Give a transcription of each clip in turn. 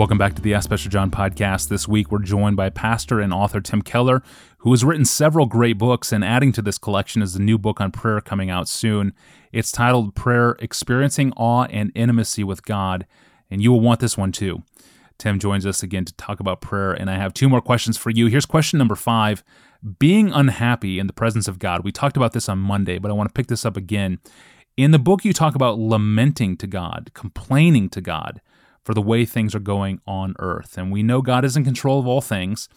Welcome back to the Ask Pastor John podcast. This week we're joined by pastor and author Tim Keller, who has written several great books, and adding to this collection is a new book on prayer coming out soon. It's titled Prayer Experiencing Awe and Intimacy with God, and you will want this one too. Tim joins us again to talk about prayer, and I have two more questions for you. Here's question number five Being unhappy in the presence of God. We talked about this on Monday, but I want to pick this up again. In the book, you talk about lamenting to God, complaining to God for the way things are going on earth. And we know God is in control of all things.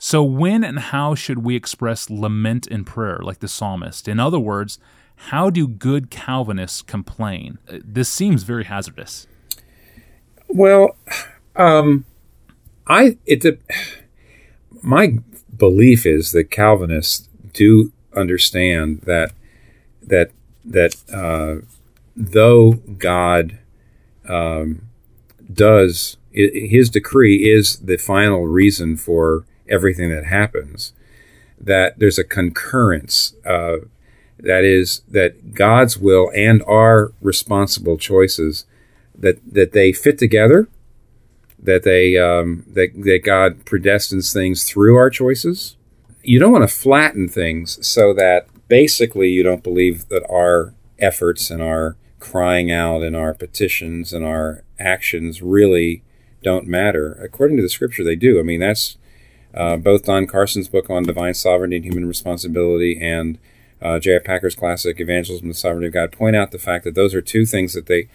So, when and how should we express lament in prayer, like the psalmist? In other words, how do good Calvinists complain? Uh, this seems very hazardous. Well, um, I it my belief is that Calvinists do understand that that that uh, though God um, does his decree is the final reason for everything that happens. That there's a concurrence. Uh, that is that God's will and our responsible choices that that they fit together. That they um, that that God predestines things through our choices. You don't want to flatten things so that basically you don't believe that our efforts and our crying out and our petitions and our actions really don't matter. According to the scripture, they do. I mean, that's uh, both Don Carson's book on divine sovereignty and human responsibility and uh, J.I. Packer's classic Evangelism and the Sovereignty of God point out the fact that those are two things that they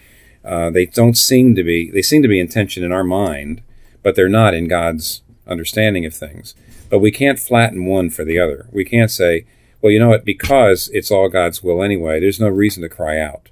uh, they don't seem to be they seem to be in tension in our mind, but they're not in God's understanding of things. But we can't flatten one for the other. We can't say, well, you know what, because it's all God's will anyway. There's no reason to cry out.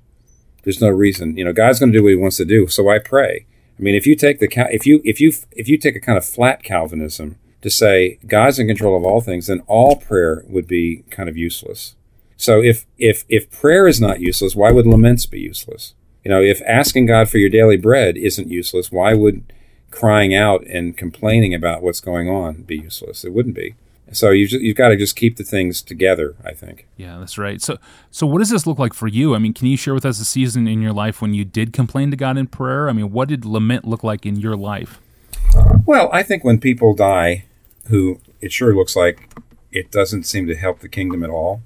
There's no reason, you know, God's going to do what He wants to do. So I pray. I mean, if you take the if you if you if you take a kind of flat Calvinism to say God's in control of all things, then all prayer would be kind of useless. So if if if prayer is not useless, why would laments be useless? You know, if asking God for your daily bread isn't useless, why would crying out and complaining about what's going on be useless? It wouldn't be. So you've you've got to just keep the things together. I think. Yeah, that's right. So so what does this look like for you? I mean, can you share with us a season in your life when you did complain to God in prayer? I mean, what did lament look like in your life? Well, I think when people die, who it sure looks like it doesn't seem to help the kingdom at all.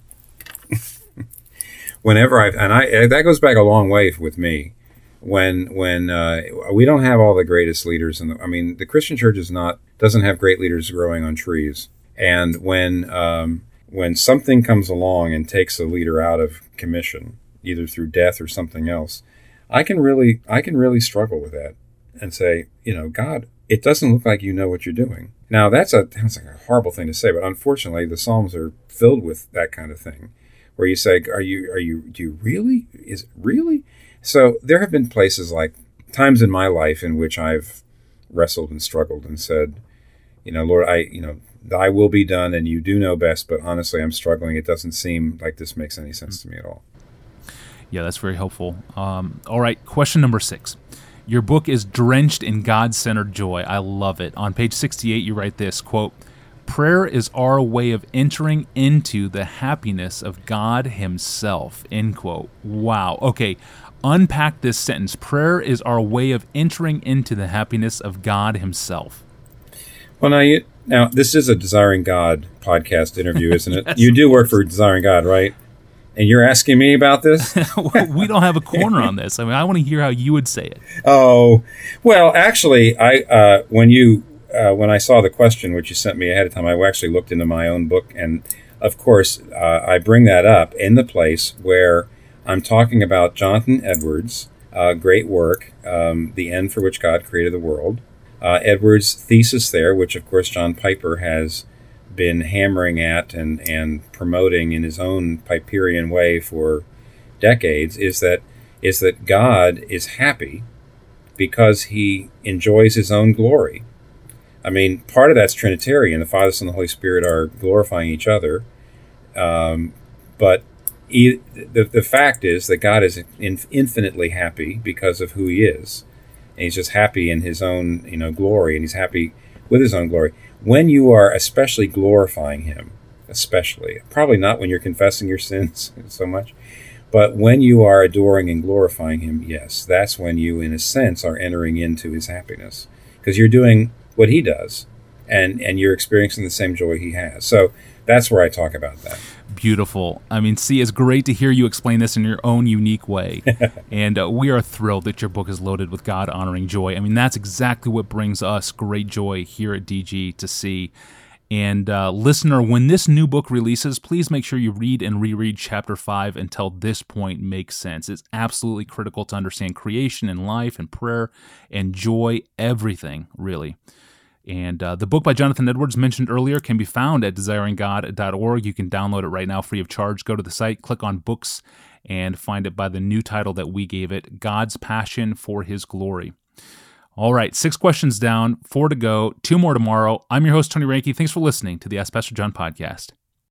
Whenever I and I that goes back a long way with me. When when uh, we don't have all the greatest leaders, and I mean the Christian church is not doesn't have great leaders growing on trees and when um, when something comes along and takes a leader out of commission, either through death or something else, I can really I can really struggle with that and say, you know, God, it doesn't look like you know what you're doing. Now that's a that's like a horrible thing to say, but unfortunately the Psalms are filled with that kind of thing, where you say, are you are you do you really is really? So there have been places like times in my life in which I've wrestled and struggled and said, you know, Lord, I you know thy will be done and you do know best but honestly i'm struggling. It doesn't seem like this makes any sense to me at all. Yeah that's very helpful. Um, all right question number six. Your book is drenched in god-centered joy. I love it. On page 68 you write this quote prayer is our way of entering into the happiness of god himself end quote. Wow. Okay unpack this sentence. Prayer is our way of entering into the happiness of god himself well now you now, this is a Desiring God podcast interview, isn't it? yes. You do work for Desiring God, right? And you're asking me about this? we don't have a corner on this. I mean, I want to hear how you would say it. Oh, well, actually, I uh, when you uh, when I saw the question which you sent me ahead of time, I actually looked into my own book, and of course, uh, I bring that up in the place where I'm talking about Jonathan Edwards' uh, great work, um, "The End for Which God Created the World." Uh, Edwards' thesis there, which of course John Piper has been hammering at and, and promoting in his own Piperian way for decades, is that is that God is happy because he enjoys his own glory. I mean, part of that's Trinitarian. The Father, Son, and the Holy Spirit are glorifying each other. Um, but he, the, the fact is that God is in, infinitely happy because of who he is and he's just happy in his own you know glory and he's happy with his own glory when you are especially glorifying him especially probably not when you're confessing your sins so much but when you are adoring and glorifying him yes that's when you in a sense are entering into his happiness because you're doing what he does, and and you're experiencing the same joy he has. So that's where I talk about that. Beautiful. I mean, see, it's great to hear you explain this in your own unique way. and uh, we are thrilled that your book is loaded with God honoring joy. I mean, that's exactly what brings us great joy here at DG to see. And uh, listener, when this new book releases, please make sure you read and reread chapter 5 until this point makes sense. It's absolutely critical to understand creation and life and prayer and joy, everything, really. And uh, the book by Jonathan Edwards mentioned earlier can be found at desiringgod.org. You can download it right now free of charge. Go to the site, click on books, and find it by the new title that we gave it God's Passion for His Glory. All right, six questions down, four to go, two more tomorrow. I'm your host, Tony Reinke. Thanks for listening to the Ask Pastor John podcast.